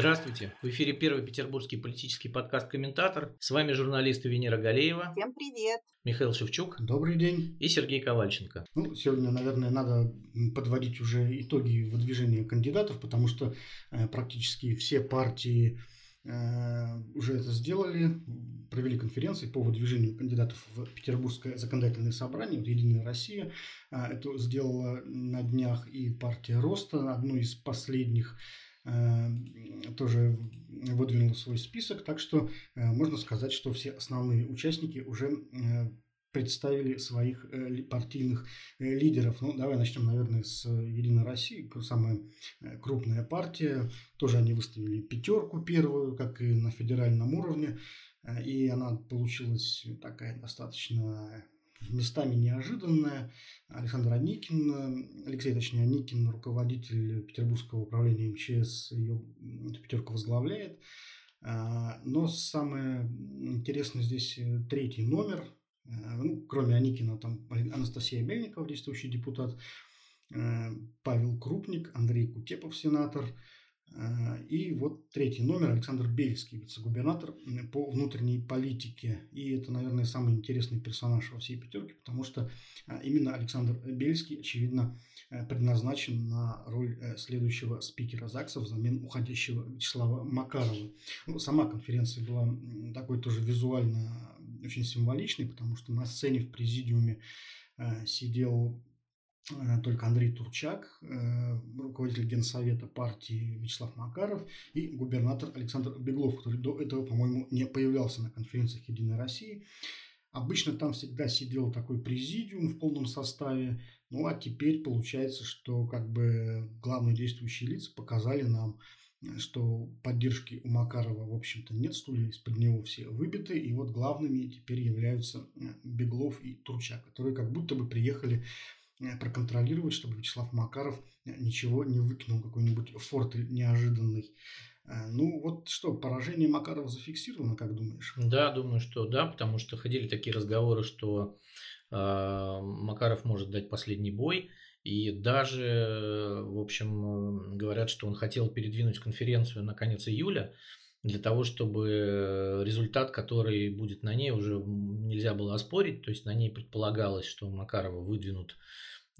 Здравствуйте. В эфире первый петербургский политический подкаст «Комментатор». С вами журналисты Венера Галеева. Всем привет. Михаил Шевчук. Добрый день. И Сергей Ковальченко. Ну, сегодня, наверное, надо подводить уже итоги выдвижения кандидатов, потому что э, практически все партии э, уже это сделали, провели конференции по выдвижению кандидатов в Петербургское законодательное собрание, вот Единая Россия. Э, это сделала на днях и партия Роста, одну из последних тоже выдвинула свой список, так что э, можно сказать, что все основные участники уже э, представили своих партийных лидеров. Ну, давай начнем, наверное, с Единой России, самая крупная партия. Тоже они выставили пятерку первую, как и на федеральном уровне. И она получилась такая достаточно местами неожиданное. Александр Аникин, Алексей, точнее, Аникин, руководитель Петербургского управления МЧС, ее эту пятерку возглавляет. А, но самое интересное здесь э, третий номер. А, ну, кроме Аникина, там Анастасия Мельникова, действующий депутат, э, Павел Крупник, Андрей Кутепов, сенатор – и вот третий номер Александр Бельский, вице-губернатор по внутренней политике. И это, наверное, самый интересный персонаж во всей пятерке, потому что а, именно Александр Бельский, очевидно, э, предназначен на роль э, следующего спикера ЗАГСа взамен уходящего Вячеслава Макарова. Ну, сама конференция была такой тоже визуально очень символичной, потому что на сцене в президиуме э, сидел Э, только Андрей Турчак, э, руководитель Генсовета партии Вячеслав Макаров и губернатор Александр Беглов, который до этого, по-моему, не появлялся на конференциях Единой России. Обычно там всегда сидел такой президиум в полном составе, ну а теперь получается, что как бы главные действующие лица показали нам, что поддержки у Макарова, в общем-то, нет, стулья из-под него все выбиты, и вот главными теперь являются э, Беглов и Турчак, которые как будто бы приехали Э, проконтролировать, чтобы Вячеслав Макаров э, ничего не выкинул, какой-нибудь форт неожиданный. Э, ну вот что, поражение Макарова зафиксировано, как думаешь? Да, думаю, что да, потому что ходили такие разговоры, что э, Макаров может дать последний бой. И даже, в общем, говорят, что он хотел передвинуть конференцию на конец июля, для того, чтобы результат, который будет на ней, уже нельзя было оспорить. То есть на ней предполагалось, что Макарова выдвинут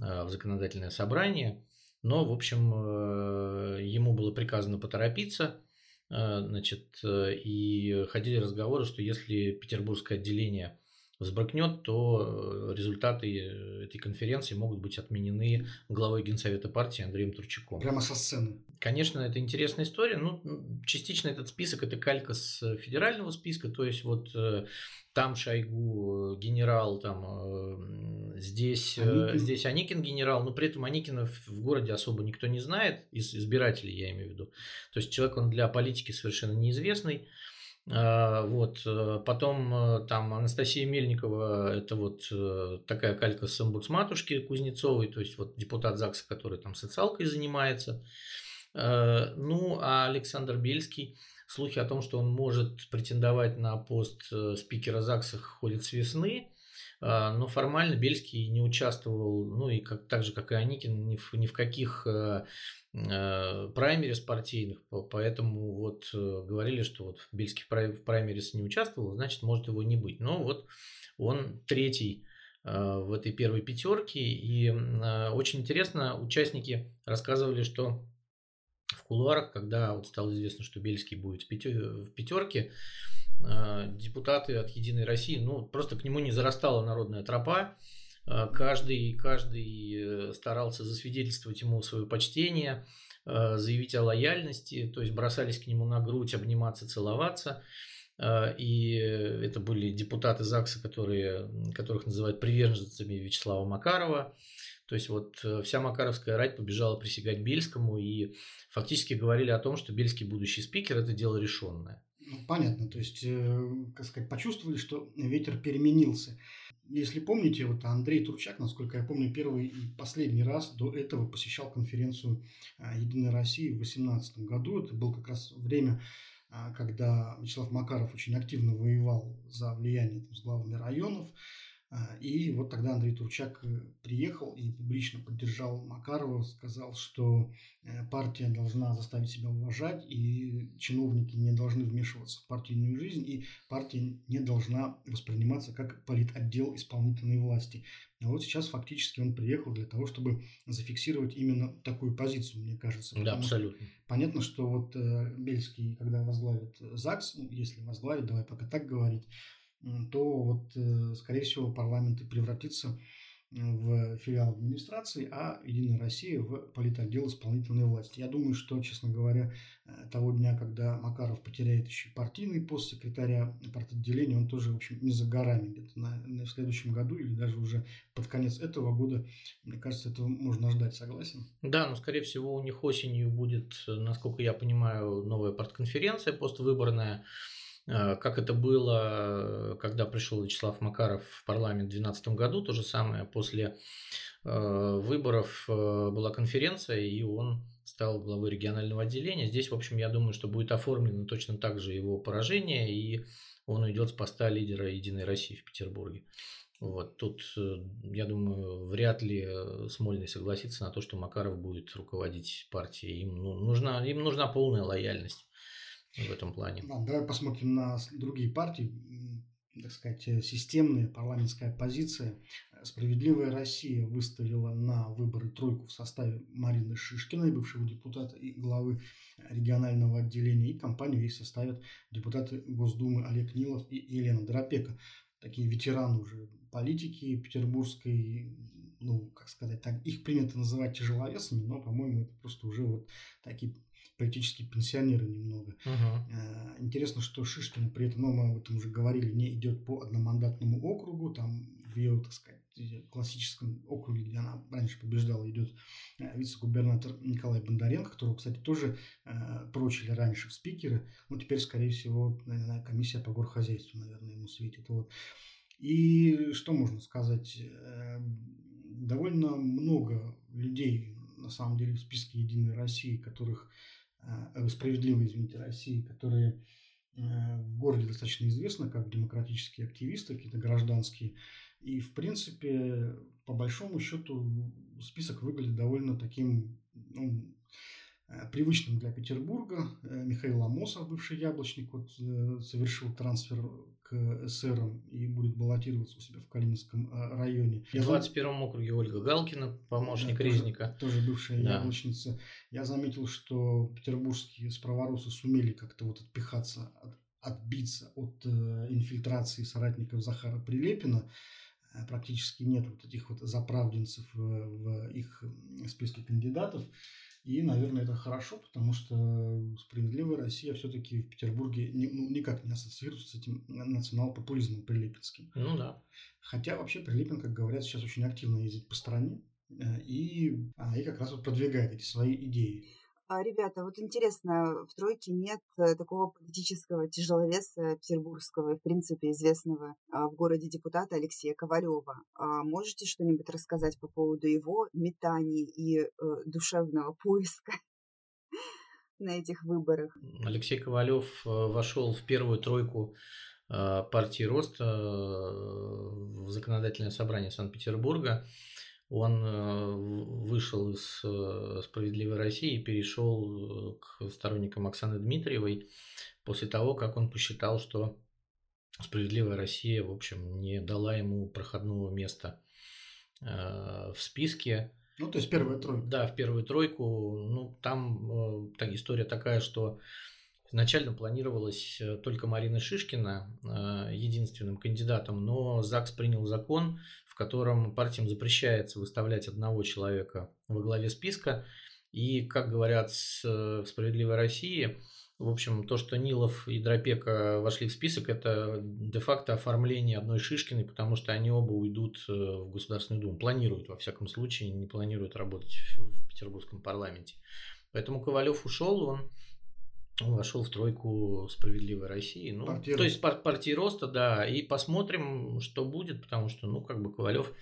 Э, в законодательное собрание. Но, в общем, э, ему было приказано поторопиться. Э, значит, и ходили разговоры, что если петербургское отделение взбрыкнет, то результаты этой конференции могут быть отменены главой Генсовета партии Андреем Турчаком. Прямо со сцены. Конечно, это интересная история. Ну, частично этот список – это калька с федерального списка. То есть, вот там Шойгу генерал, там здесь Аникин. здесь Аникин генерал, но при этом Аникина в городе особо никто не знает, из избирателей я имею в виду. То есть человек он для политики совершенно неизвестный. А, вот. Э, потом э, там Анастасия Мельникова, это вот э, такая калька с омбудсматушки Кузнецовой, то есть вот депутат ЗАГСа, который там социалкой занимается. Ну, а Александр Бельский, слухи о том, что он может претендовать на пост спикера ЗАГСа ходят с весны. А, но формально Бельский не участвовал, ну и как, так же, как и Аникин, ни в, ни в каких э, э, праймерис партийных, поэтому вот э, говорили, что вот Бельский в праймерис не участвовал, значит, может его не быть. Но вот он третий в этой первой пятерке, и очень интересно, участники рассказывали, что в кулуарах, когда вот стало известно, что Бельский будет в пятерке, депутаты от Единой России, ну, просто к нему не зарастала народная тропа. Э, каждый, каждый э, старался засвидетельствовать ему свое почтение, заявить о лояльности, то есть бросались к нему на грудь, обниматься, целоваться. И это были депутаты ЗАГСа, которые, которых называют приверженцами Вячеслава Макарова. То есть вот вся Макаровская рать побежала присягать Бельскому и фактически говорили о том, что Бельский будущий спикер – это дело решенное. Понятно, то есть, э, как сказать, почувствовали, что ветер переменился. Если помните, вот Андрей Турчак, насколько я помню, первый и последний раз до этого посещал конференцию а, «Единой России» в 2018 году. Это было как раз время, а, когда Вячеслав Макаров очень активно воевал за влияние там, с главами районов. А, и вот тогда Андрей Турчак э, приехал и публично поддержал Макарова, сказал, что э, партия должна заставить себя уважать, и чиновники не должны вмешиваться в партийную жизнь, и партия не должна восприниматься как политотдел исполнительной власти. А вот сейчас фактически он приехал для того, чтобы зафиксировать именно такую позицию, мне кажется. Да, абсолютно. Понятно, что вот э, Бельский, когда возглавит ЗАГС, ну, если возглавит, давай пока так говорить, то вот, э, скорее всего, парламент и превратится в филиал администрации, а Единая Россия в политотдел исполнительной власти. Я думаю, что, честно говоря, э, того дня, когда Макаров потеряет еще партийный пост секретаря партотделения, он тоже, в общем, не за горами. Где-то на, на, в следующем году или даже уже под конец этого года, мне кажется, этого можно ждать, согласен? Да, но, скорее всего, у них осенью будет, насколько я понимаю, новая партконференция поствыборная. Э, как это было, когда пришел Вячеслав Макаров в парламент в 2012 году, то же самое после э, выборов э, была конференция, и он стал главой регионального отделения. Здесь, в общем, я думаю, что будет оформлено точно так же его поражение, и он уйдет с поста лидера Единой России в Петербурге. Вот тут, я думаю, вряд ли Смольный согласится на то, что Макаров будет руководить партией. Им, ну, нужна, им нужна полная лояльность в этом плане. Да, давай посмотрим на другие партии, так сказать, э, системная парламентская оппозиция. Справедливая Россия выставила на выборы тройку в составе Марины Шишкиной, бывшего депутата и главы регионального отделения, и компанию ей составят депутаты Госдумы Олег Нилов и Елена Доропека. Такие ветераны уже политики петербургской, ну, как сказать, так, их принято называть тяжеловесами, но, по-моему, это просто уже вот такие политические пенсионеры немного. Uh-huh. Интересно, что Шишкина при этом, ну, мы об этом уже говорили, не идет по одномандатному округу, там в ее, так сказать, классическом округе, где она раньше побеждала, идет э, вице-губернатор Николай Бондаренко, которого, кстати, тоже э, прочили раньше в спикеры. Ну, теперь, скорее всего, наверное, комиссия по горхозяйству, наверное, ему светит. Вот. И что можно сказать? Э, довольно много людей, на самом деле, в списке Единой России, которых Э, справедливой, извините, России, которые э, в городе достаточно известны как демократические активисты, какие-то гражданские. И, в принципе, по большому счету, список выглядит довольно таким ну, Э, привычным для Петербурга. Э, Михаил Амосов, бывший яблочник, вот, совершил трансфер к СРам и будет баллотироваться у себя в Калининском районе. В 21 округе Ольга Галкина, помощник да, Резника. Тоже, тоже бывшая да. яблочница. Я заметил, что петербургские справоросы сумели как-то вот отпихаться, от, отбиться от инфильтрации соратников Захара Прилепина практически нет вот этих вот заправденцев в их списке кандидатов. И, наверное, это хорошо, потому что справедливая Россия все-таки в Петербурге не, ну, никак не ассоциируется с этим национал-популизмом прилепинским. Ну да. Хотя вообще Прилепин, как говорят, сейчас очень активно ездит по стране, э, и, и как раз вот продвигает эти свои идеи. А, ребята, вот интересно, в тройке нет э, такого политического тяжеловеса петербургского, в принципе, известного а, в городе депутата Алексея Ковалева. А можете что-нибудь рассказать по поводу его метаний и э, душевного поиска на этих выборах? Алексей Ковалев э, вошел в первую тройку партии Роста в законодательное собрание Санкт-Петербурга он э, вышел из э, «Справедливой России» и перешел э, к сторонникам Оксаны Дмитриевой после того, как он посчитал, что «Справедливая Россия», в общем, не дала ему проходного места в списке. Ну, то есть первая тройка. Да, в первую тройку. Ну, там э, история такая, что изначально планировалась только Марина Шишкина единственным кандидатом, но ЗАГС принял закон, котором партиям запрещается выставлять одного человека во главе списка. И, как говорят в «Справедливой России», в общем, то, что Нилов и Дропека вошли в список, это де-факто оформление одной Шишкиной, потому что они оба уйдут э, в Государственную Думу. Планируют, во всяком случае, не планируют работать в Петербургском парламенте. Поэтому Ковалев ушел, он он вошел в тройку справедливой России. Ну, партии то есть пар- партии роста, да. И посмотрим, что будет, потому что, ну, как бы Ковалев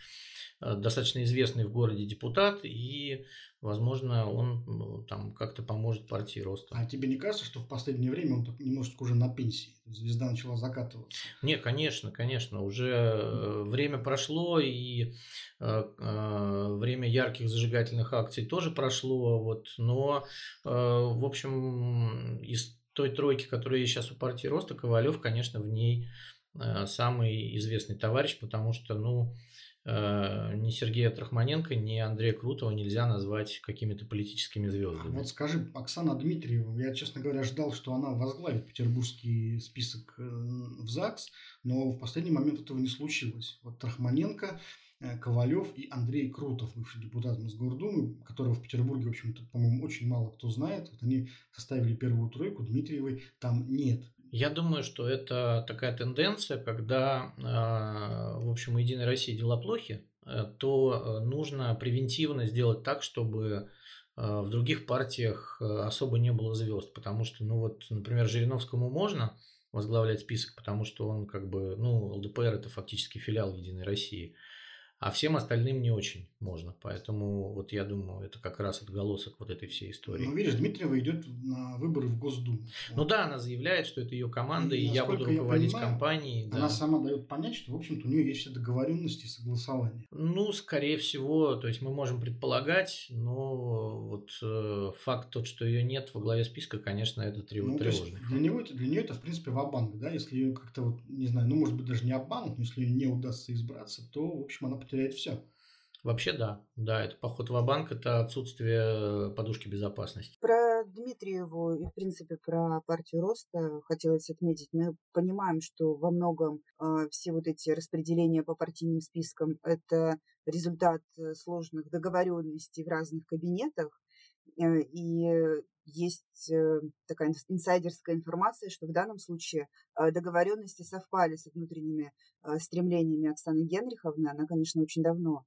достаточно известный в городе депутат, и, возможно, он ну, там как-то поможет партии роста. А тебе не кажется, что в последнее время он немножечко уже на пенсии? Звезда начала закатываться. Не, конечно, конечно. Уже время прошло, и время ярких зажигательных акций тоже прошло. Вот, но, в общем, из той тройки, которая есть сейчас у партии роста, Ковалев, конечно, в ней Э, самый известный товарищ, потому что, ну, э, ни Сергея Трахманенко, ни Андрея Крутого нельзя назвать какими-то политическими звездами. Вот скажи, Оксана Дмитриева, я, честно говоря, ждал, что она возглавит петербургский список э, в ЗАГС, но в последний момент этого не случилось. Вот Трахманенко, Ковалев и Андрей Крутов, бывший депутат Мосгордумы, которого в Петербурге, в общем-то, по-моему, очень мало кто знает. Вот они составили первую тройку, Дмитриевой там нет. Я думаю, что это такая тенденция, когда, а, в общем, у Единой России дела плохи, э, то э, нужно превентивно сделать так, чтобы э, в других партиях особо не было звезд. Потому что, ну вот, например, Жириновскому можно возглавлять список, потому что он как бы, ну, ЛДПР это фактически филиал Единой России а всем остальным не очень можно. Поэтому вот я думаю, это как раз отголосок вот этой всей истории. Ну, видишь, Дмитриева идет на выборы в Госдуму. Ну да, она заявляет, что это ее команда, и, и я буду руководить я понимаю, компанией. Она да. сама дает понять, что, в общем-то, у нее есть все договоренности и согласования. Ну, скорее всего, то есть мы можем предполагать, но вот э, факт тот, что ее нет во главе списка, конечно, это трев... ну, тревожный. Для, него, для нее это, в принципе, вабанк, да, если ее как-то вот, не знаю, ну, может быть, даже не обманут, но если ее не удастся избраться, то, в общем, она потеряет все. Вообще да, да, это поход в банк это отсутствие подушки безопасности. Про Дмитриеву и, в принципе, про партию роста хотелось отметить. Мы понимаем, что во многом э, все вот эти распределения по партийным спискам – это результат э, сложных договоренностей в разных кабинетах. Э, и есть э, такая инсайдерская информация, что в данном случае договоренности совпали с внутренними стремлениями Оксаны Генриховны. Она, конечно, очень давно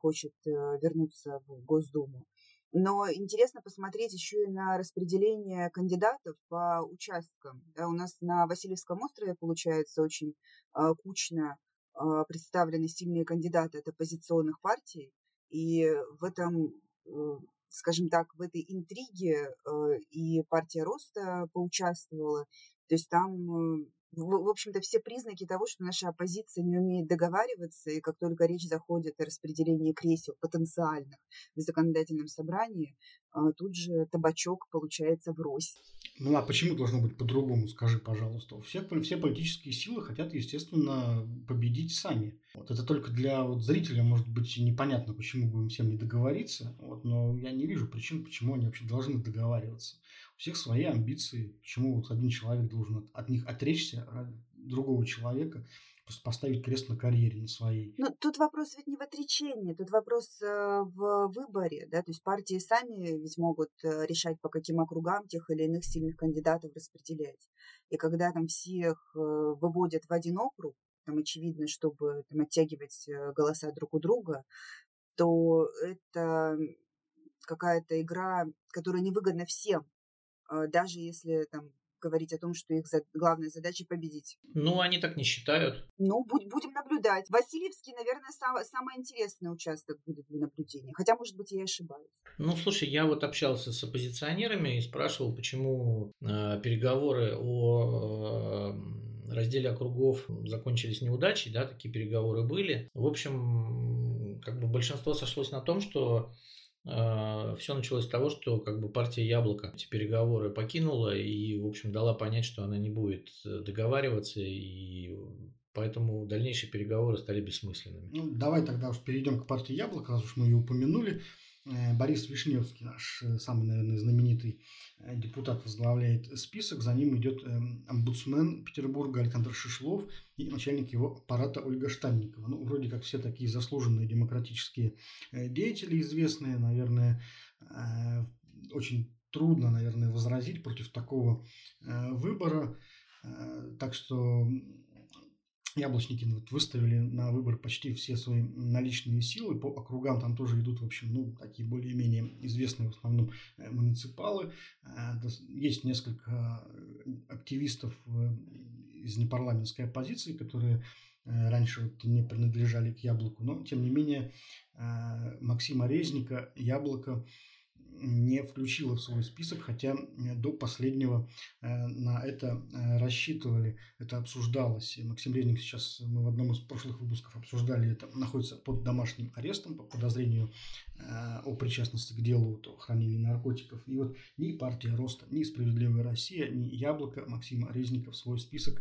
хочет э, вернуться в Госдуму. Но интересно посмотреть еще и на распределение кандидатов по участкам. У нас на Васильевском острове получается очень кучно представлены сильные кандидаты от оппозиционных партий. И в этом, э, скажем так, в этой интриге э, и партия Роста поучаствовала. То есть там в, в общем-то, все признаки того, что наша оппозиция не умеет договариваться, и как только речь заходит о распределении кресел потенциальных в законодательном собрании, а, тут же табачок получается врозь. Ну а почему должно быть по-другому, скажи, пожалуйста. Все, все политические силы хотят, естественно, победить сами. Вот это только для вот, зрителя может быть непонятно, почему будем всем не договориться, вот, но я не вижу причин, почему они вообще должны договариваться всех свои амбиции. Почему вот один человек должен от, от них отречься ради другого человека, просто поставить крест на карьере, на своей. Ну, тут вопрос ведь не в отречении, тут вопрос э, в выборе, да, то есть партии сами ведь могут э, решать, по каким округам тех или иных сильных кандидатов распределять. И когда там всех э, выводят в один округ, там очевидно, чтобы там, оттягивать голоса друг у друга, то это какая-то игра, которая невыгодна всем. А, даже если там говорить о том, что их за... главная задача победить. Ну, они так не считают. Ну, будь, будем наблюдать. Васильевский, наверное, сам, самый интересный участок будет для наблюдения. Хотя, может быть, я ошибаюсь. Ну, слушай, я вот общался с оппозиционерами и спрашивал, почему э, переговоры о э, разделе округов закончились неудачей, да, такие переговоры были. В общем, как бы большинство сошлось на том, что все началось с того, что как бы партия Яблоко эти переговоры покинула и, в общем, дала понять, что она не будет э, договариваться, и поэтому дальнейшие переговоры стали бессмысленными. Ну, давай тогда уж перейдем к партии Яблоко, раз уж мы ее упомянули. Э, Борис Вишневский, наш э, самый, наверное, знаменитый депутат, возглавляет список. За ним идет омбудсмен Петербурга Александр Шишлов и начальник его аппарата Ольга Штанникова. Ну, вроде как все такие заслуженные демократические деятели, известные, наверное, очень трудно, наверное, возразить против такого выбора. Так что Яблочники вот выставили на выбор почти все свои наличные силы. По округам там тоже идут, в общем, ну, такие более-менее известные в основном э, муниципалы. Э, есть несколько активистов э, из непарламентской оппозиции, которые раньше вот не принадлежали к яблоку. Но, тем не менее, Максима Резника яблоко не включила в свой список, хотя э, до последнего э, на это э, рассчитывали, это обсуждалось. И Максим Резник сейчас, мы в одном из прошлых выпусков обсуждали это, находится под домашним арестом по подозрению о причастности к делу о хранении наркотиков. И вот ни партия Роста, ни Справедливая Россия, ни Яблоко Максима Резника в свой список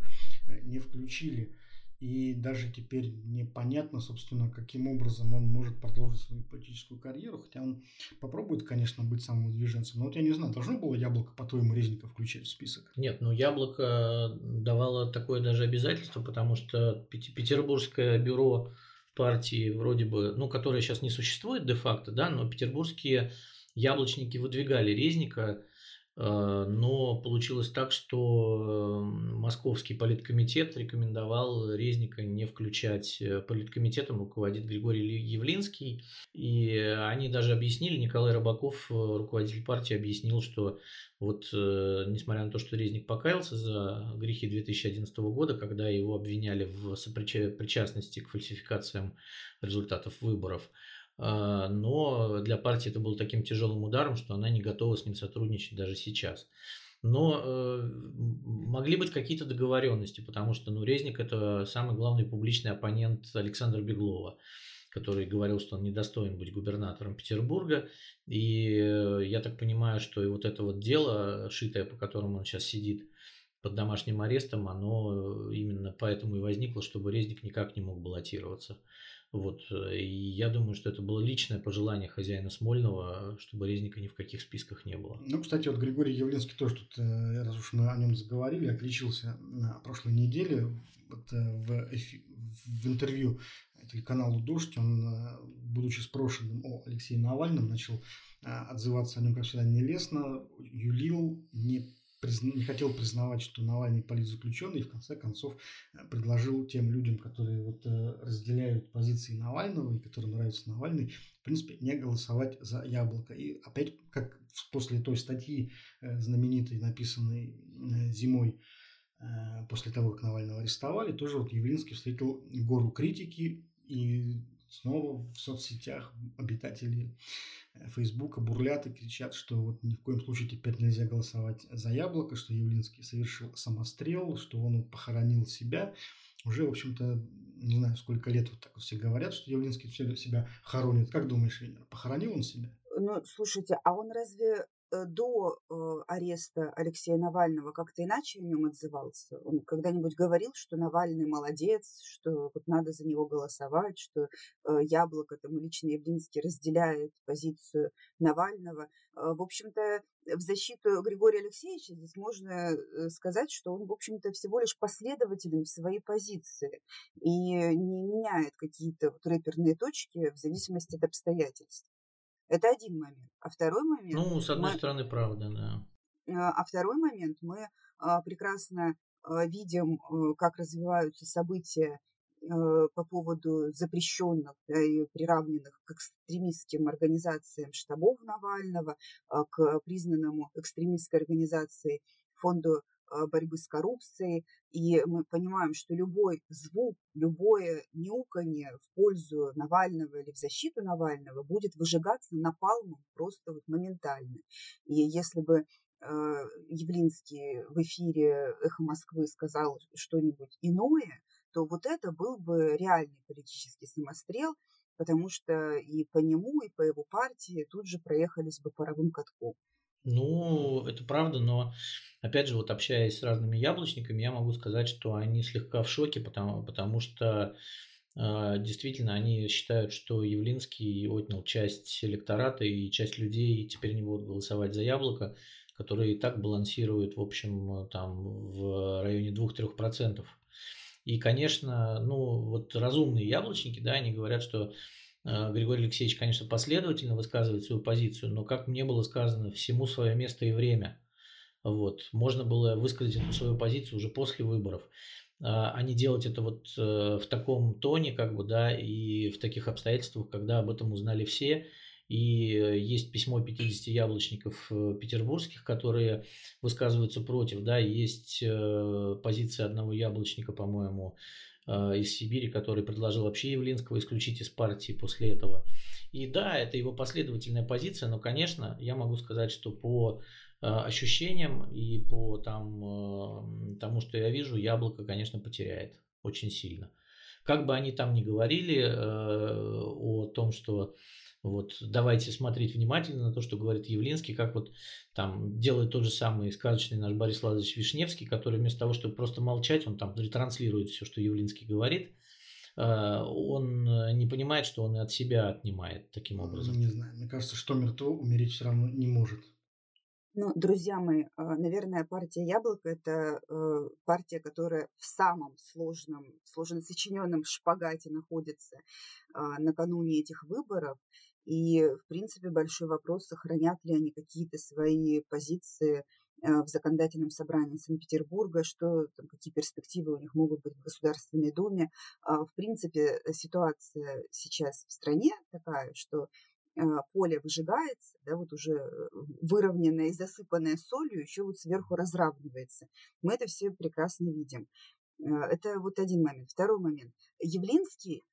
не включили. И даже теперь непонятно, собственно, каким образом он может продолжить свою политическую карьеру. Хотя он попробует, конечно, быть самым движенцем. Но вот я не знаю, должно было Яблоко, по-твоему, Резников включать в список? Нет, ну Яблоко давало такое даже обязательство, потому что Петербургское бюро партии вроде бы, ну, которое сейчас не существует де-факто, да, но петербургские яблочники выдвигали Резника Э, но получилось так, что Московский политкомитет рекомендовал Резника не включать. Э, политкомитетом руководит Григорий Явлинский. И они даже объяснили, Николай Рыбаков, э, руководитель партии, объяснил, что вот несмотря на то, что Резник покаялся за грехи 2011 года, когда его обвиняли в сопричастности к фальсификациям результатов выборов, но для партии это был таким тяжелым ударом, что она не готова с ним сотрудничать даже сейчас. Но э, могли быть какие-то договоренности, потому что ну, Резник это самый главный публичный оппонент Александра Беглова, который говорил, что он недостоин быть губернатором Петербурга. И э, я так понимаю, что и вот это вот дело, шитое, по которому он сейчас сидит под домашним арестом, оно именно поэтому и возникло, чтобы Резник никак не мог баллотироваться. Вот. Э, и я думаю, что это было личное пожелание хозяина Смольного, чтобы Резника ни в каких списках не было. Ну, кстати, вот Григорий Явленский тоже тут, э, раз уж мы о нем заговорили, отличился на прошлой неделе вот, э, в, эфи, в интервью телеканалу «Дождь». Он, будучи спрошенным о Алексее Навальном, начал отзываться о нем, как всегда, нелестно, юлил, не не хотел признавать, что Навальный политзаключенный, и в конце концов э, предложил тем людям, которые вот э, разделяют позиции Навального и которым нравится Навальный, в принципе, не голосовать за яблоко. И опять, как после той статьи э, знаменитой, написанной зимой, после того, как Навального арестовали, тоже вот Явлинский встретил гору критики и снова в соцсетях обитатели Фейсбука бурлят и кричат, что вот ни в коем случае теперь нельзя голосовать за яблоко, что Явлинский совершил самострел, что он похоронил себя. Уже, в общем-то, не знаю, сколько лет вот так все говорят, что Явлинский себя хоронит. Как думаешь, Венера, похоронил он себя? Ну, слушайте, а он разве Э, до э, ареста Алексея Навального как-то иначе о нем отзывался? Он когда-нибудь говорил, что Навальный молодец, что вот надо за него голосовать, что э, Яблоко, там, лично Явлинский разделяет позицию Навального. В общем-то, в защиту Григория Алексеевича здесь можно сказать, что он, в общем-то, всего лишь последователен в своей позиции и не меняет какие-то вот рэперные точки в зависимости от обстоятельств. Это один момент. А второй момент... Ну, с одной мы, стороны, правда, да. А, а второй момент, мы а, прекрасно а, видим, как развиваются события по поводу запрещенных да, и приравненных к экстремистским организациям штабов Навального, к признанному экстремистской организации фонду борьбы с коррупцией. И мы понимаем, что любой звук, любое мяуканье в пользу Навального или в защиту Навального будет выжигаться напалмом просто вот моментально. И если бы э, Явлинский в эфире «Эхо Москвы» сказал что-нибудь иное, то вот это был бы реальный политический самострел, потому что и по нему, и по его партии тут же проехались бы паровым катком. Ну, это правда, но опять же, вот общаясь с разными яблочниками, я могу сказать, что они слегка в шоке, потому, потому что э, действительно они считают, что Явлинский отнял часть электората и часть людей теперь не будут голосовать за яблоко, которые и так балансируют, в общем, там в районе 2-3%. И, конечно, ну, вот разумные яблочники, да, они говорят, что Григорий Алексеевич, конечно, последовательно высказывает свою позицию, но, как мне было сказано, всему свое место и время. Вот. Можно было высказать эту свою позицию уже после выборов, а, а не делать это вот э, в таком тоне, как бы, да, и в таких обстоятельствах, когда об этом узнали все. И есть письмо 50 яблочников э, петербургских, которые высказываются против, да, есть позиция одного яблочника, по-моему, из Сибири, который предложил вообще Явлинского исключить из партии после этого. И да, это его последовательная позиция, но, конечно, я могу сказать, что по ощущениям и по там, тому, что я вижу, яблоко, конечно, потеряет очень сильно. Как бы они там ни говорили о том, что вот давайте смотреть внимательно на то, что говорит Явлинский, как вот там делает тот же самый сказочный наш Борис Лазаревич Вишневский, который вместо того, чтобы просто молчать, он там ретранслирует все, что Явлинский говорит. Э, он не понимает, что он и от себя отнимает таким образом. Не знаю, мне кажется, что мертво умереть все равно не может. Ну, друзья мои, а, наверное, партия Яблоко – это э, партия, которая в самом сложном, сложно сочиненном шпагате находится а, накануне этих выборов. И, в принципе, большой вопрос, сохранят ли они какие-то свои позиции э, в законодательном собрании Санкт-Петербурга, что там, какие перспективы у них могут быть в Государственной Думе. А, в принципе, ситуация сейчас в стране такая, что э, поле выжигается, да, вот уже э, выровненное и засыпанное солью, еще вот сверху разравнивается. Мы это все прекрасно видим. Это вот один момент. Второй момент. Явлинский Э,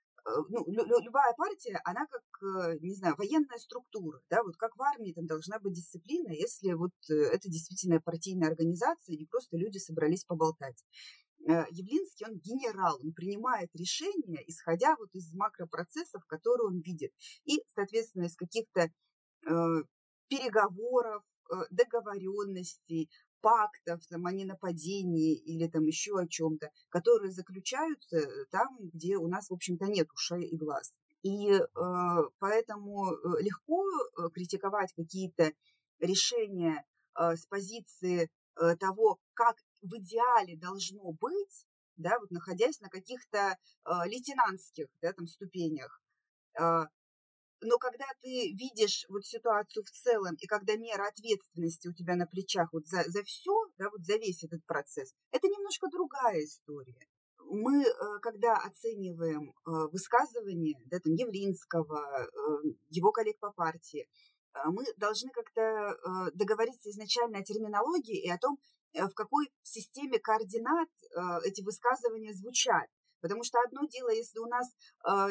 ну, любая партия, она как, э, не знаю, военная структура, да, вот как в армии там должна быть дисциплина, если вот э, это действительно партийная организация, не просто люди собрались поболтать. Явлинский, он генерал, он принимает решения, исходя вот из макропроцессов, которые он видит, и, соответственно, из каких-то э, переговоров, э, договоренностей, пактов там, о ненападении или там еще о чем-то, которые заключаются э, там, где у нас, в общем-то, нет ушей и глаз. И э, поэтому э, легко э, критиковать какие-то решения э, с позиции э, того, как в идеале должно быть, да, вот находясь на каких-то э, лейтенантских да, там, ступенях. Э, но когда ты видишь вот ситуацию в целом, и когда мера ответственности у тебя на плечах вот за, за все, да, вот за весь этот процесс, это немножко другая история. Мы, э, когда оцениваем э, высказывания да, там, Явлинского, э, его коллег по партии, мы должны как-то договориться изначально о терминологии и о том, в какой системе координат эти высказывания звучат. Потому что одно дело, если у нас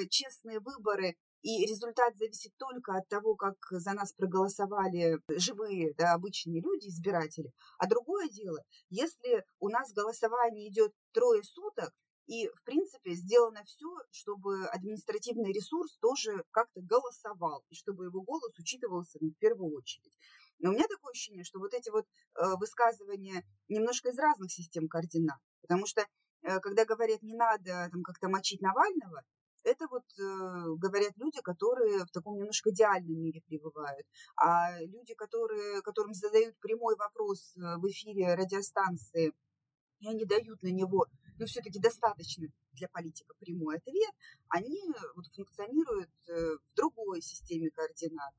честные выборы и результат зависит только от того, как за нас проголосовали живые, да, обычные люди, избиратели. А другое дело, если у нас голосование идет трое суток, и, в принципе, сделано все, чтобы административный ресурс тоже как-то голосовал, и чтобы его голос учитывался ну, в первую очередь. Но у меня такое ощущение, что вот эти вот э, высказывания немножко из разных систем координат. Потому что, э, когда говорят, не надо там как-то мочить Навального, это вот э, говорят люди, которые в таком немножко идеальном мире пребывают. А люди, которые, которым задают прямой вопрос э, в эфире радиостанции, и они дают на него, ну, все-таки достаточно для политика прямой ответ, они вот функционируют э, в другой системе координат.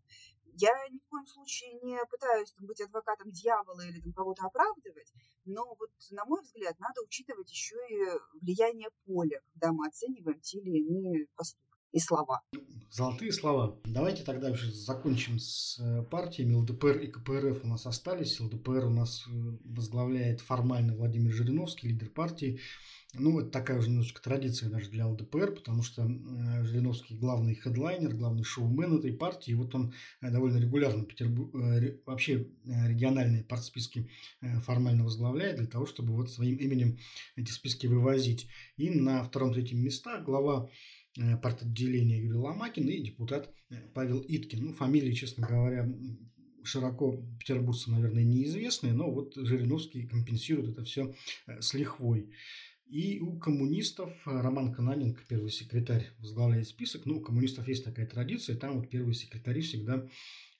Я ни в коем случае не пытаюсь там, быть адвокатом дьявола или там, кого-то оправдывать, но вот, на мой взгляд, надо учитывать еще и влияние поля, когда мы оцениваем те или иные поступки и слова. Золотые слова. Давайте тогда уже закончим с э, партиями. ЛДПР и КПРФ у нас остались. ЛДПР у нас э, возглавляет формально Владимир Жириновский, лидер партии. Ну, это такая уже немножечко традиция даже для ЛДПР, потому что э, Жириновский главный хедлайнер, главный шоумен этой партии. И вот он довольно регулярно Петербург, вообще региональные партсписки формально возглавляет для того, чтобы вот своим именем эти списки вывозить. И на втором-третьем места глава партотделения Юрий Ломакин и депутат Павел Иткин. Ну, фамилии, честно говоря, широко петербургцам, наверное, неизвестные, но вот Жириновский компенсирует это все с лихвой. И у коммунистов э, Роман Кананенко, первый секретарь, возглавляет список. Ну, у коммунистов есть такая традиция, там вот первые секретари всегда э,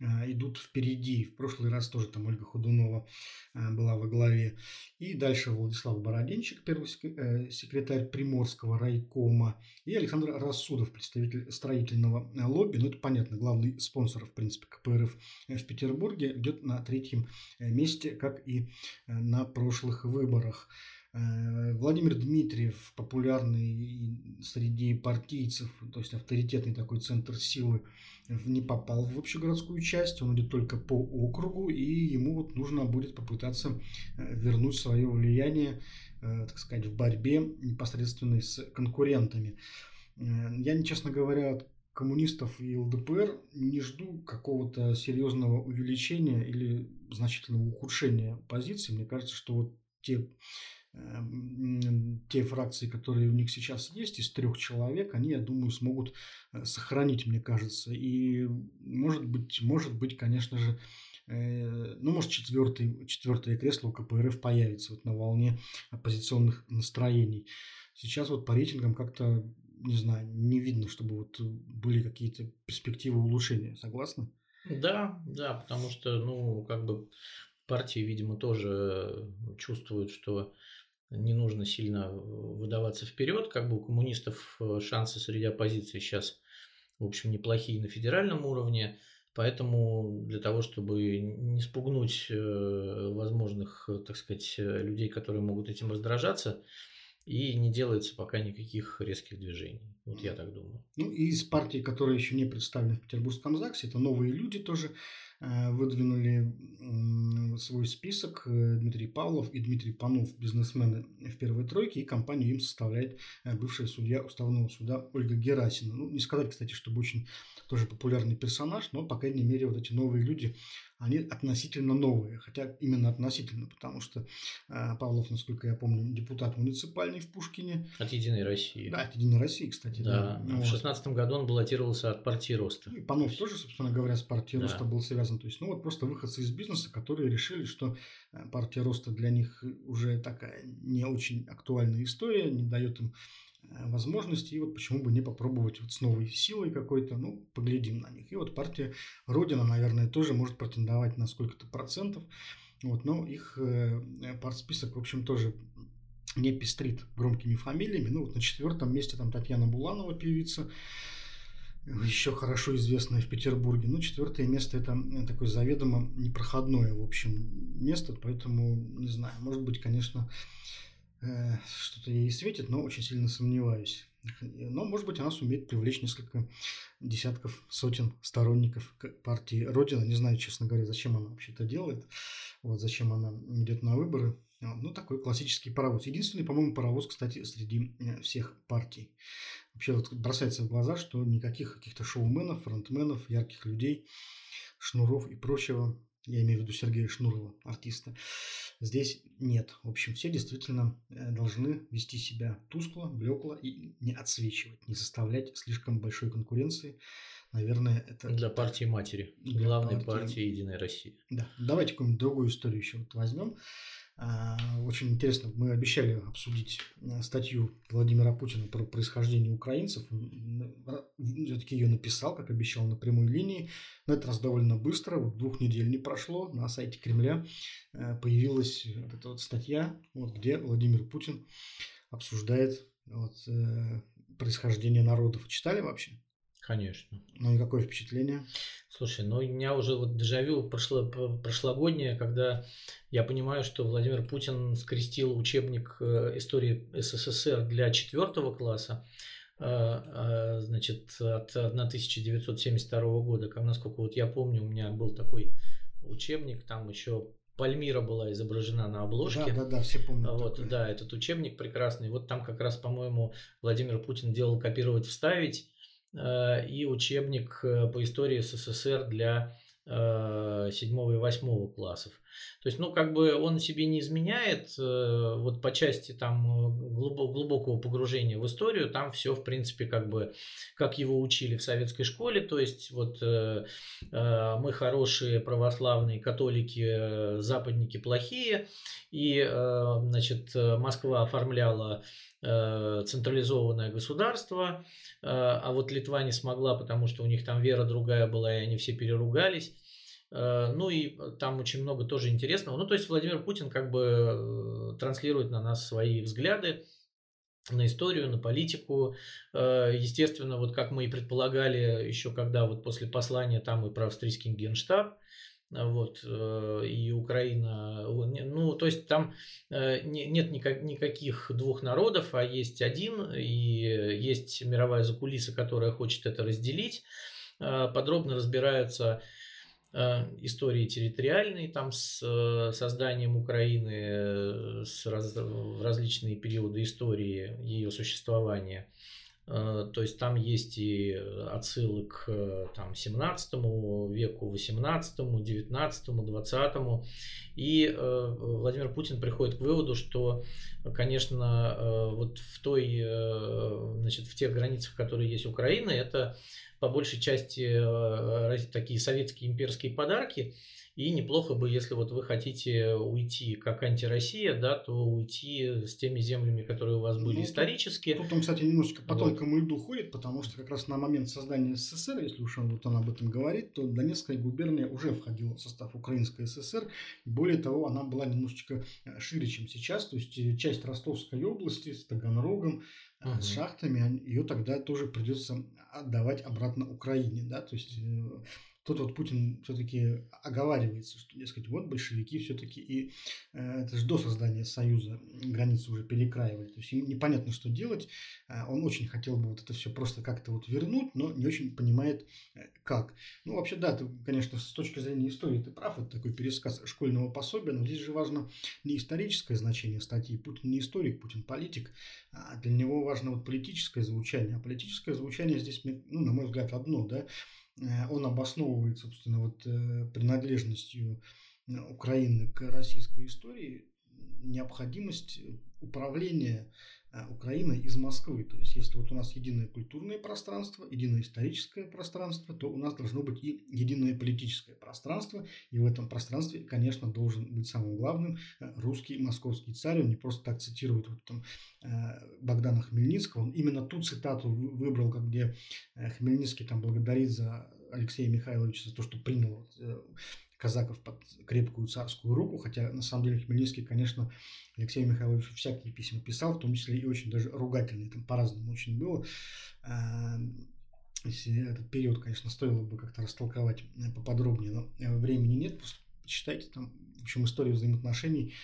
идут впереди. В прошлый раз тоже там Ольга Худунова э, была во главе. И дальше Владислав Бородинчик, первый секретарь Приморского райкома. И Александр Рассудов, представитель строительного лобби. Ну, это понятно, главный спонсор, в принципе, КПРФ в Петербурге идет на третьем месте, как и на прошлых выборах. Э, Владимир Дмитриев, популярный среди партийцев, то есть авторитетный такой центр силы, не попал в общегородскую часть, он идет только по округу, и ему вот нужно будет попытаться э, вернуть свое влияние, э, так сказать, в борьбе непосредственно с конкурентами. Я, честно говоря, от коммунистов и ЛДПР не жду какого-то серьезного увеличения или значительного ухудшения позиций. Мне кажется, что вот те те фракции, которые у них сейчас есть, из трех человек, они, я думаю, смогут э, сохранить, мне кажется. И может быть, может быть, конечно же, э, ну, может, четвертый, четвертое кресло у КПРФ появится вот на волне оппозиционных настроений. Сейчас вот по рейтингам как-то, не знаю, не видно, чтобы вот были какие-то перспективы улучшения. Согласны? Да, да, потому что, ну, как бы партии, видимо, тоже чувствуют, что не нужно сильно э, выдаваться вперед. Как бы у коммунистов э, шансы среди оппозиции сейчас, в общем, неплохие на федеральном уровне. Поэтому для того, чтобы не спугнуть э, возможных, так сказать, людей, которые могут этим раздражаться, и не делается пока никаких резких движений. Вот я так думаю. Ну, и из партий, которые еще не представлены в Петербургском ЗАГСе, это новые люди тоже выдвинули свой список э, Дмитрий Павлов и Дмитрий Панов, бизнесмены в первой тройке, и компанию им составляет э, бывшая судья Уставного суда Ольга Герасина. Ну, не сказать, кстати, чтобы очень тоже популярный персонаж, но, по крайней мере, вот эти новые люди они относительно новые, хотя именно относительно, потому что э, Павлов, насколько я помню, депутат муниципальный в Пушкине. От «Единой России». Да, от «Единой России», кстати. Да, да. в шестнадцатом году он баллотировался от партии Роста. И Панов тоже, собственно говоря, с партией да. Роста был связан. То есть, ну вот просто выходцы из бизнеса, которые решили, что э, партия Роста для них уже такая не очень актуальная история, не дает им возможности, и вот почему бы не попробовать вот с новой силой какой-то, ну, поглядим на них. И вот партия Родина, наверное, тоже может претендовать на сколько-то процентов, вот, но их э, партсписок, в общем, тоже не пестрит громкими фамилиями. Ну, вот на четвертом месте там Татьяна Буланова, певица, еще хорошо известная в Петербурге. Ну, четвертое место это такое заведомо непроходное, в общем, место, поэтому, не знаю, может быть, конечно, Э, что-то ей светит, но очень сильно сомневаюсь. Но, может быть, она сумеет привлечь несколько десятков, сотен сторонников партии Родина. Не знаю, честно говоря, зачем она вообще это делает, вот зачем она идет на выборы. Ну, такой классический паровоз. Единственный, по-моему, паровоз, кстати, среди э, всех партий. Вообще вот бросается в глаза, что никаких каких-то шоуменов, фронтменов, ярких людей, шнуров и прочего, я имею в виду Сергея Шнурова, артиста, здесь нет. В общем, все действительно э, должны вести себя тускло, блекло и не отсвечивать, не составлять слишком большой конкуренции. Наверное, это... Для партии матери, для главной партии... партии «Единой России». Да. Давайте какую-нибудь другую историю еще вот возьмем. А, очень интересно, мы обещали обсудить э, статью Владимира Путина про происхождение украинцев. Все-таки ее написал, как обещал, на прямой линии. На этот раз довольно быстро, вот двух недель не прошло, на сайте Кремля э, появилась вот эта вот статья, вот, где Владимир Путин обсуждает вот, э, происхождение народов. Читали вообще? Конечно. Ну и какое впечатление? Слушай, ну у меня уже вот дежавю прошло, прошлогоднее, когда я понимаю, что Владимир Путин скрестил учебник э, истории СССР для четвертого класса, э, э, значит, от 1972 года, как насколько вот я помню, у меня был такой учебник, там еще Пальмира была изображена на обложке. Да, да, да, все помнят. Вот, такой. да, этот учебник прекрасный. Вот там как раз, по-моему, Владимир Путин делал копировать, вставить. Э, и учебник э, по истории СССР для э, седьмого и восьмого классов. То есть, ну, как бы он себе не изменяет, вот по части там глубокого погружения в историю, там все, в принципе, как бы, как его учили в советской школе, то есть, вот мы хорошие православные католики, западники плохие, и, значит, Москва оформляла централизованное государство, Э, а вот Литва не смогла, потому что у них там вера другая была, и они все переругались. Э, ну и там очень много тоже интересного. Ну, то есть Владимир Путин как бы э, транслирует на нас свои взгляды на историю, на политику. Естественно, вот как мы и предполагали еще когда вот после послания там и про австрийский генштаб, вот, и Украина, ну, то есть там нет никак, никаких двух народов, а есть один, и есть мировая закулиса, которая хочет это разделить. Подробно разбираются истории территориальные, там с созданием Украины с раз, в различные периоды истории ее существования. Э, то есть там есть и отсылы к э, там, 17 веку, 18, 19, 20. И э, Владимир Путин приходит к выводу, что, конечно, вот в той, значит, в тех границах, которые есть Украина, это по большей части такие советские имперские подарки, и неплохо бы, если вот вы хотите уйти как антироссия, да, то уйти с теми землями, которые у вас были ну, исторически. Тут, тут он, кстати, немножечко по вот. тонкому льду ходит, потому что как раз на момент создания СССР, если уж он, вот он об этом говорит, то Донецкая губерния уже входила в состав Украинской ССР. Более того, она была немножечко э, шире, чем сейчас. То есть э, часть Ростовской области с Таганрогом, угу. с шахтами, ее тогда тоже придется отдавать обратно Украине. Да? То есть Тут вот Путин все-таки оговаривается, что, дескать, вот большевики все-таки и э, это же до создания Союза границы уже перекраивали. То есть им непонятно, что делать. Э, он очень хотел бы вот это все просто как-то вот вернуть, но не очень понимает, э, как. Ну, вообще, да, ты, конечно, с точки зрения истории ты прав, это такой пересказ школьного пособия, но здесь же важно не историческое значение статьи. Путин не историк, Путин политик, а для него важно вот политическое звучание. А политическое звучание здесь, ну, на мой взгляд, одно, да, он обосновывает, собственно, вот э, принадлежностью э, Украины к российской истории необходимость управления Украиной из Москвы. То есть, если вот у нас единое культурное пространство, единое историческое пространство, то у нас должно быть и единое политическое пространство. И в этом пространстве, конечно, должен быть самым главным русский московский царь. Он не просто так цитирует вот там Богдана Хмельницкого. Он именно ту цитату выбрал, где Хмельницкий там благодарит за Алексея Михайловича за то, что принял э, казаков под крепкую царскую руку, хотя на самом деле Хмельницкий, конечно, Алексей Михайлович всякие письма писал, в том числе и очень даже ругательные, там по-разному очень было. А, если этот период, конечно, стоило бы как-то растолковать э, поподробнее, но э, времени нет, просто почитайте там, в общем, историю взаимоотношений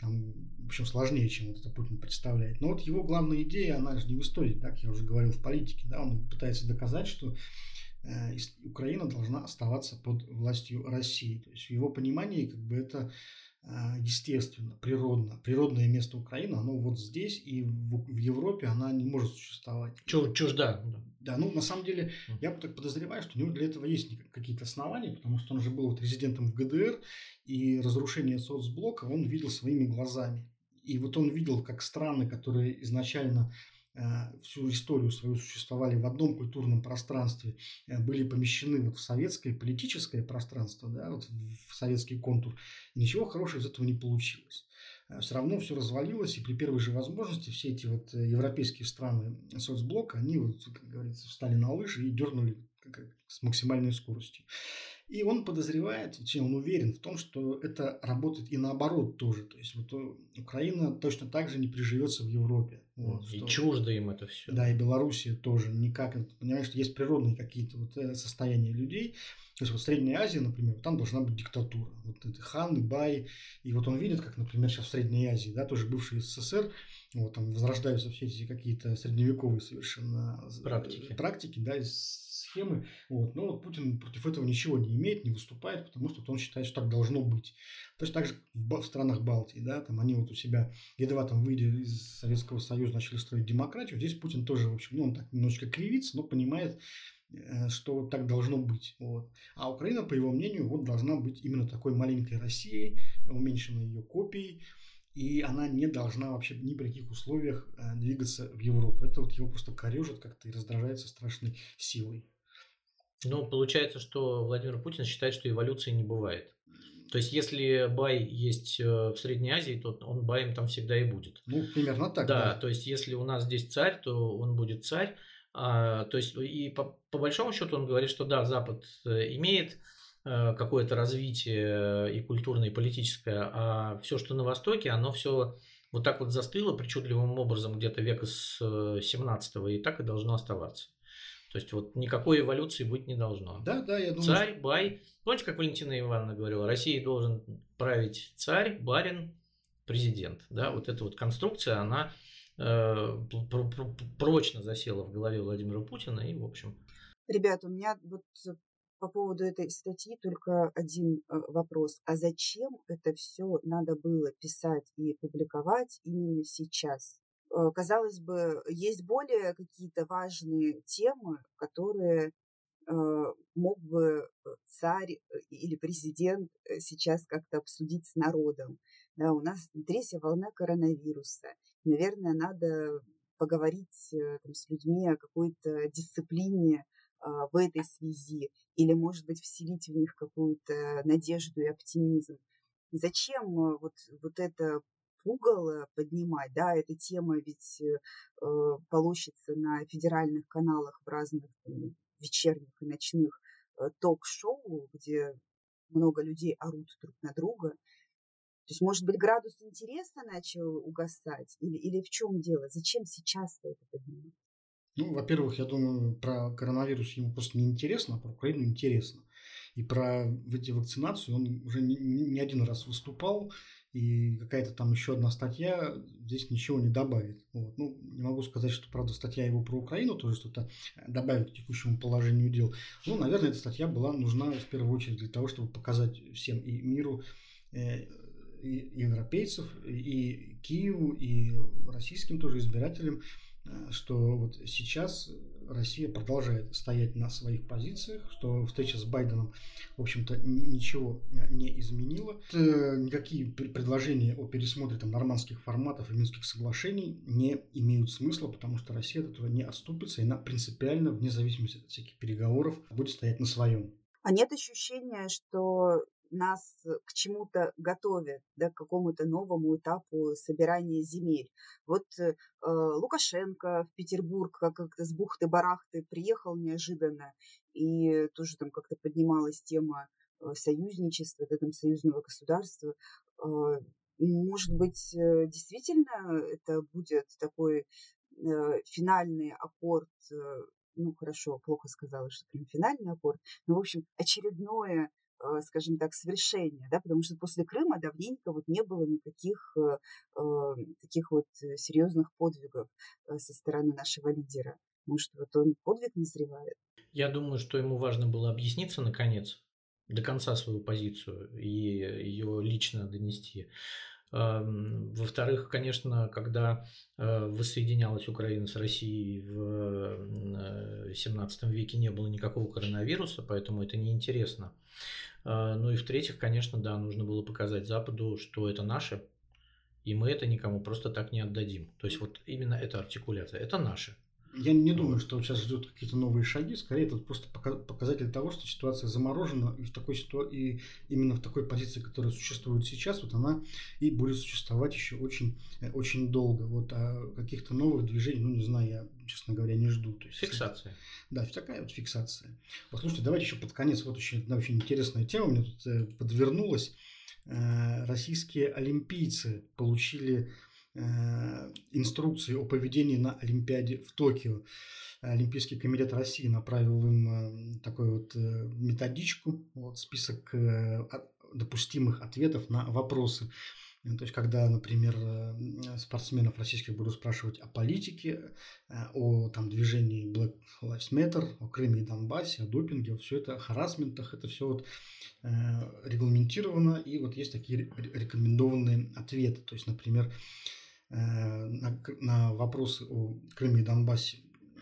там, в общем, сложнее, чем вот это Путин представляет. Но вот его главная идея, она же не в истории, так, я уже говорил, в политике, да, он пытается доказать, что Украина должна оставаться под властью России. То есть в его понимании как бы это э, естественно, природно. Природное место Украины, оно вот здесь, и в, Европе она не может существовать. Чужда. Да, ну на самом деле я так подозреваю, что у него для этого есть какие-то основания, потому что он же был вот резидентом в ГДР, и разрушение соцблока он видел своими глазами. И вот он видел, как страны, которые изначально Э, всю историю свою существовали в одном культурном пространстве, э, были помещены вот в советское политическое пространство, да, вот в советский контур, ничего хорошего из этого не получилось. Э, все равно все развалилось, и при первой же возможности все эти вот европейские страны соцблока, они, вот, как говорится, встали на лыжи и дернули с максимальной скоростью. И он подозревает, точнее, он уверен в том, что это работает и наоборот тоже. То есть вот э, Украина точно так же не приживется в Европе. Вот, и что, чуждо им это все. Да, и Белоруссия тоже никак. Понимаешь, есть природные какие-то вот э, состояния людей. То есть вот Средняя Азия, например, там должна быть диктатура. Вот это ханы, баи. И вот он видит, как, например, сейчас в Средней Азии, да, тоже бывший СССР, вот там возрождаются все эти какие-то средневековые совершенно э, практики, практики да, схемы. Вот. Но вот Путин против этого ничего не имеет, не выступает, потому что он считает, что так должно быть. То есть также в, в странах Балтии, да, там они вот у себя, едва там выйдя из Советского Союза, начали строить демократию. Здесь Путин тоже, в общем, ну, он так немножечко кривится, но понимает, э, что так должно быть. Вот. А Украина, по его мнению, вот должна быть именно такой маленькой Россией, уменьшенной ее копией, и она не должна вообще ни при каких условиях э, двигаться в Европу. Это вот его просто корежит как-то и раздражается страшной силой. Ну, получается, что Владимир Путин считает, что эволюции не бывает. То есть, если бай есть э, в Средней Азии, то он баем там всегда и будет. Ну, примерно так. Да, да. то есть, если у нас здесь царь, то он будет царь. А, то есть, и по, по большому счету он говорит, что да, Запад э, имеет э, какое-то развитие и культурное, и политическое, а все, что на Востоке, оно все вот так вот застыло причудливым образом где-то века с 17 и так и должно оставаться. То есть вот никакой эволюции быть не должно. Да, да, я думаю. Царь, что... бай. Помните, как Валентина Ивановна говорила, России должен править царь, барин, президент. Да, вот эта вот конструкция, она э, прочно засела в голове Владимира Путина и, в общем. Ребята, у меня вот по поводу этой статьи только один э, вопрос. А зачем это все надо было писать и публиковать именно сейчас? Э, казалось бы, есть более какие-то важные темы, которые э, мог бы царь или президент сейчас как-то обсудить с народом. Да, у нас третья волна коронавируса. Наверное, надо поговорить там, с людьми о какой-то дисциплине в этой связи, или, может быть, вселить в них какую-то надежду и оптимизм. Зачем э, вот, вот это пугало поднимать, да, эта тема ведь э, получится на федеральных каналах в разных там, вечерних и ночных э, ток-шоу, где много людей орут друг на друга. То есть, может быть, градус интереса начал угасать? Или, или в чем дело? Зачем сейчас это поднимать? Ну, во-первых, я думаю, про коронавирус ему просто не интересно, а про Украину интересно. И про эти вакцинацию он уже не, не один раз выступал, и какая-то там еще одна статья здесь ничего не добавит. Вот. Ну, не могу сказать, что, правда, статья его про Украину тоже что-то добавит к текущему положению дел. Ну, наверное, эта статья была нужна в первую очередь для того, чтобы показать всем и миру, э, и европейцев, и Киеву, и российским тоже избирателям, что вот сейчас Россия продолжает стоять на своих позициях, что встреча с Байденом, в общем-то, ничего не изменила. Э, никакие предложения о пересмотре там, нормандских форматов и минских соглашений не имеют смысла, потому что Россия от этого не отступится, и она принципиально, вне зависимости от всяких переговоров, будет стоять на своем. А нет ощущения, что нас к чему-то готовят, да, к какому-то новому этапу собирания земель. Вот э, Лукашенко в Петербург как-то с бухты-барахты приехал неожиданно, и тоже там как-то поднималась тема э, союзничества, да, там, союзного государства. Э, может быть, э, действительно это будет такой э, финальный аккорд ну, хорошо, плохо сказала, что прям финальный аккорд, но, в общем, очередное Э, скажем так, свершения, да, потому что после Крыма давненько вот не было никаких э, э таких вот серьезных подвигов э, со стороны нашего лидера. Может, вот он подвиг назревает? Я думаю, что ему важно было объясниться наконец, до конца свою позицию и ее лично донести. Во-вторых, конечно, когда воссоединялась Украина с Россией в 17 веке, не было никакого коронавируса, поэтому это неинтересно. А, ну и в-третьих, конечно, да, нужно было показать Западу, что это наше, и мы это никому просто так не отдадим. То есть вот именно эта артикуляция, это наше. Я не думаю, что сейчас ждут какие-то новые шаги. Скорее, это просто показатель того, что ситуация заморожена, и, в такой ситу... и именно в такой позиции, которая существует сейчас, вот она и будет существовать еще очень, э, очень долго. Вот, а каких-то новых движений, ну, не знаю, я, честно говоря, не жду. То есть, фиксация. Да, такая вот фиксация. Вот, слушайте, давайте еще под конец, вот очень, одна очень интересная тема мне тут э, подвернулась. Э, российские олимпийцы получили инструкции о поведении на Олимпиаде в Токио. Олимпийский комитет России направил им э, такую вот э, методичку, вот список допустимых ответов на вопросы. То есть, когда, например, спортсменов российских будут спрашивать о политике, о там, движении Black Lives Matter, о Крыме и Донбассе, о допинге, все это, о харасментах, это все вот регламентировано, и вот есть такие рекомендованные ответы. То есть, например, Э, на, на вопросы о Крыме и Донбассе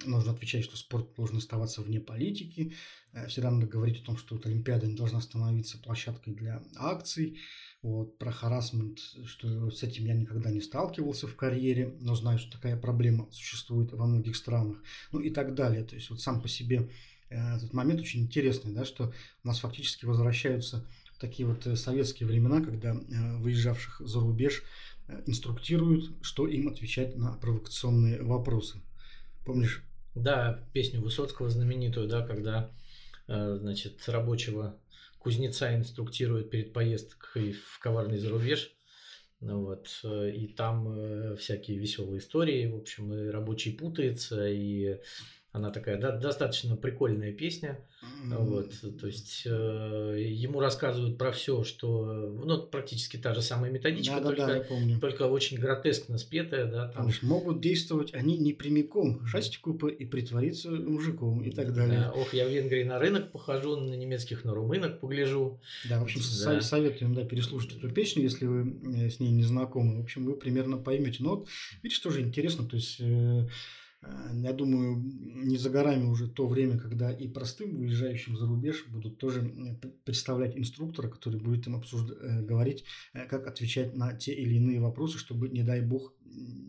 нужно отвечать, что спорт должен оставаться вне политики. Э, всегда надо говорить о том, что вот Олимпиада не должна становиться площадкой для акций. Вот, про харасмент, что с этим я никогда не сталкивался в карьере, но знаю, что такая проблема существует во многих странах. Ну и так далее. То есть вот сам по себе э, этот момент очень интересный, да, что у нас фактически возвращаются такие вот советские времена, когда выезжавших за рубеж инструктируют, что им отвечать на провокационные вопросы. Помнишь? Да, песню Высоцкого знаменитую, да, когда, э, значит, рабочего кузнеца инструктируют перед поездкой в коварный зарубеж. Ну вот, э, и там э, всякие веселые истории, в общем, и рабочий путается, и Она такая да, достаточно прикольная песня. Вот, то есть э, ему рассказывают про все, что ну, практически та же самая методичка, да, только, да, помню. только очень гротескно спетая, да. Там. Потому могут действовать они не прямиком, шастить купы и притвориться мужиком и так далее. Да, ох, я в Венгрии на рынок похожу, на немецких на румынок погляжу. Да, в общем, да. советуем да, переслушать эту песню, если вы э, с ней не знакомы. В общем, вы примерно поймете. Но вот, видишь, тоже интересно, то есть Э, я думаю, не за горами уже то время, когда и простым выезжающим за рубеж будут тоже представлять инструктора, который будет им обсужд... Э, говорить, э, как отвечать на те или иные вопросы, чтобы, не дай бог,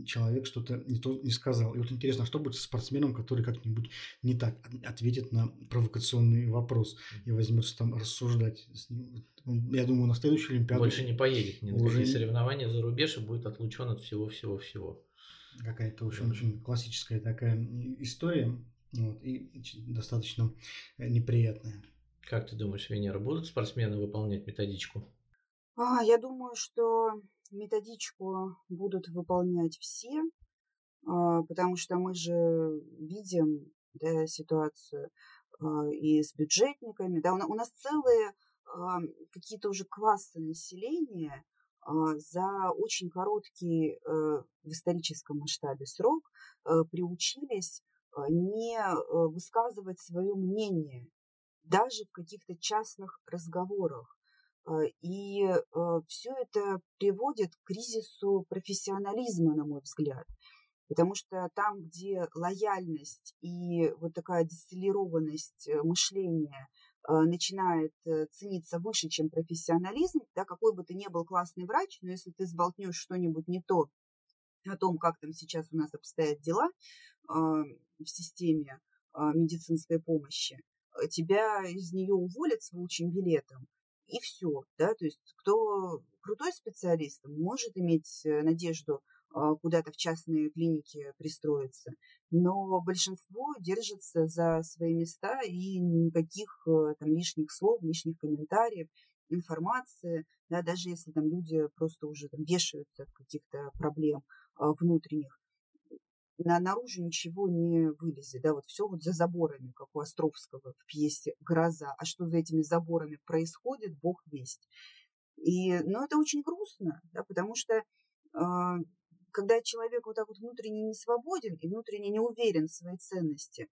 человек что-то не то не сказал. И вот интересно, что будет со спортсменом, который как-нибудь не так ответит на провокационный вопрос и возьмется там рассуждать с ним. Я думаю, на следующую Олимпиаду... Больше не поедет ни на уже... какие соревнования за рубеж и будет отлучен от всего-всего-всего какая-то очень, очень классическая такая история, вот, и достаточно э, неприятная. Как ты думаешь, Венера, будут спортсмены выполнять методичку? А, я думаю, что методичку будут выполнять все, а, потому что мы же видим да, ситуацию а, и с бюджетниками. Да, у нас целые а, какие-то уже классы населения, за очень короткий э, в историческом масштабе срок э, приучились а, не э, высказывать свое мнение даже в каких-то частных разговорах. А, и все это приводит к кризису профессионализма, на мой взгляд. Потому что там, где лояльность и вот такая дистиллированность мышления Э, начинает э, цениться выше, чем профессионализм, да, какой бы ты ни был классный врач, но если ты сболтнешь что-нибудь не то о том, как там сейчас у нас обстоят дела а, в системе а, медицинской помощи, э, тебя из нее уволят с волчьим билетом, и все, да, то есть кто крутой специалист может иметь надежду а, куда-то в частные клиники пристроиться. Но большинство держится за свои места и никаких э, там лишних слов, лишних комментариев, информации, да, даже если там люди просто уже там, вешаются от каких-то проблем а, внутренних, на, наружу ничего не вылезет, да, вот все вот за заборами, как у Островского в пьесе «Гроза», а что за этими заборами происходит, бог весть. И, ну, это очень грустно, да, потому что э, когда человек вот так вот внутренне не свободен и внутренне не уверен в своей ценности,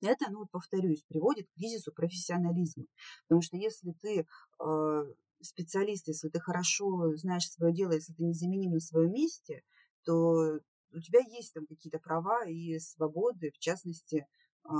это, ну повторюсь, приводит к кризису профессионализма. Потому что если ты э, специалист, если ты хорошо знаешь свое дело, если ты незаменим на своем месте, то у тебя есть там какие-то права и свободы, в частности, э,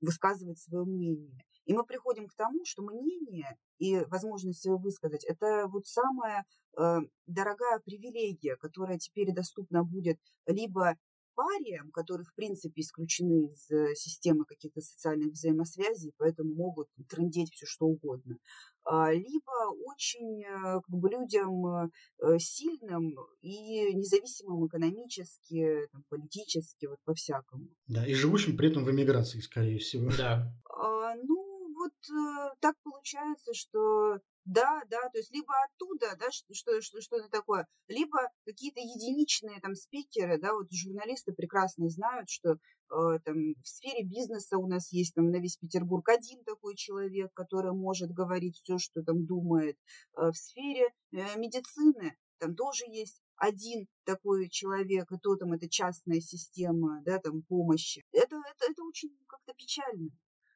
высказывать свое мнение. И мы приходим к тому, что мнение и возможность его высказать – это вот самая э, дорогая привилегия, которая теперь доступна будет либо париям, которые, в принципе, исключены из э, системы каких-то социальных взаимосвязей, поэтому могут трындеть все что угодно, а, либо очень э, как бы, людям э, сильным и независимым экономически, там, политически, вот по-всякому. Да, и живущим при этом в эмиграции, скорее всего. Да. А, ну, вот э, так получается, что да, да, то есть либо оттуда, да, что, что, что, что-то такое, либо какие-то единичные там спикеры, да, вот журналисты прекрасно знают, что э, там в сфере бизнеса у нас есть там на весь Петербург один такой человек, который может говорить все, что там думает. Э, в сфере э, медицины там тоже есть один такой человек, и то там это частная система, да, там помощи. Это, это, это очень как-то печально.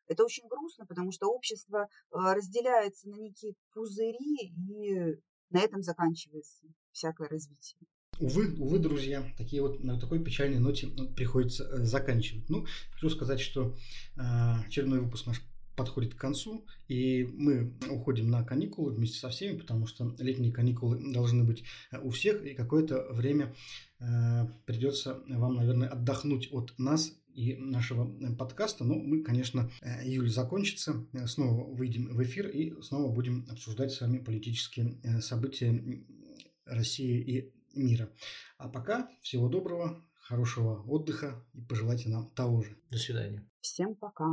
Это очень грустно, потому что общество а, разделяется на некие пузыри, и на этом заканчивается всякое развитие. Увы, увы, друзья, такие вот на такой печальной ноте ну, приходится э, заканчивать. Ну, хочу сказать, что э, очередной выпуск наш подходит к концу, и мы уходим на каникулы вместе со всеми, потому что летние каникулы должны быть э, у всех, и какое-то время э, придется вам, наверное, отдохнуть от нас и нашего э, подкаста. Но мы, конечно, э, июль закончится, э, снова выйдем в эфир и снова будем обсуждать с вами политические события России и мира. А пока всего доброго, хорошего отдыха и пожелайте нам того же. До свидания. Всем пока.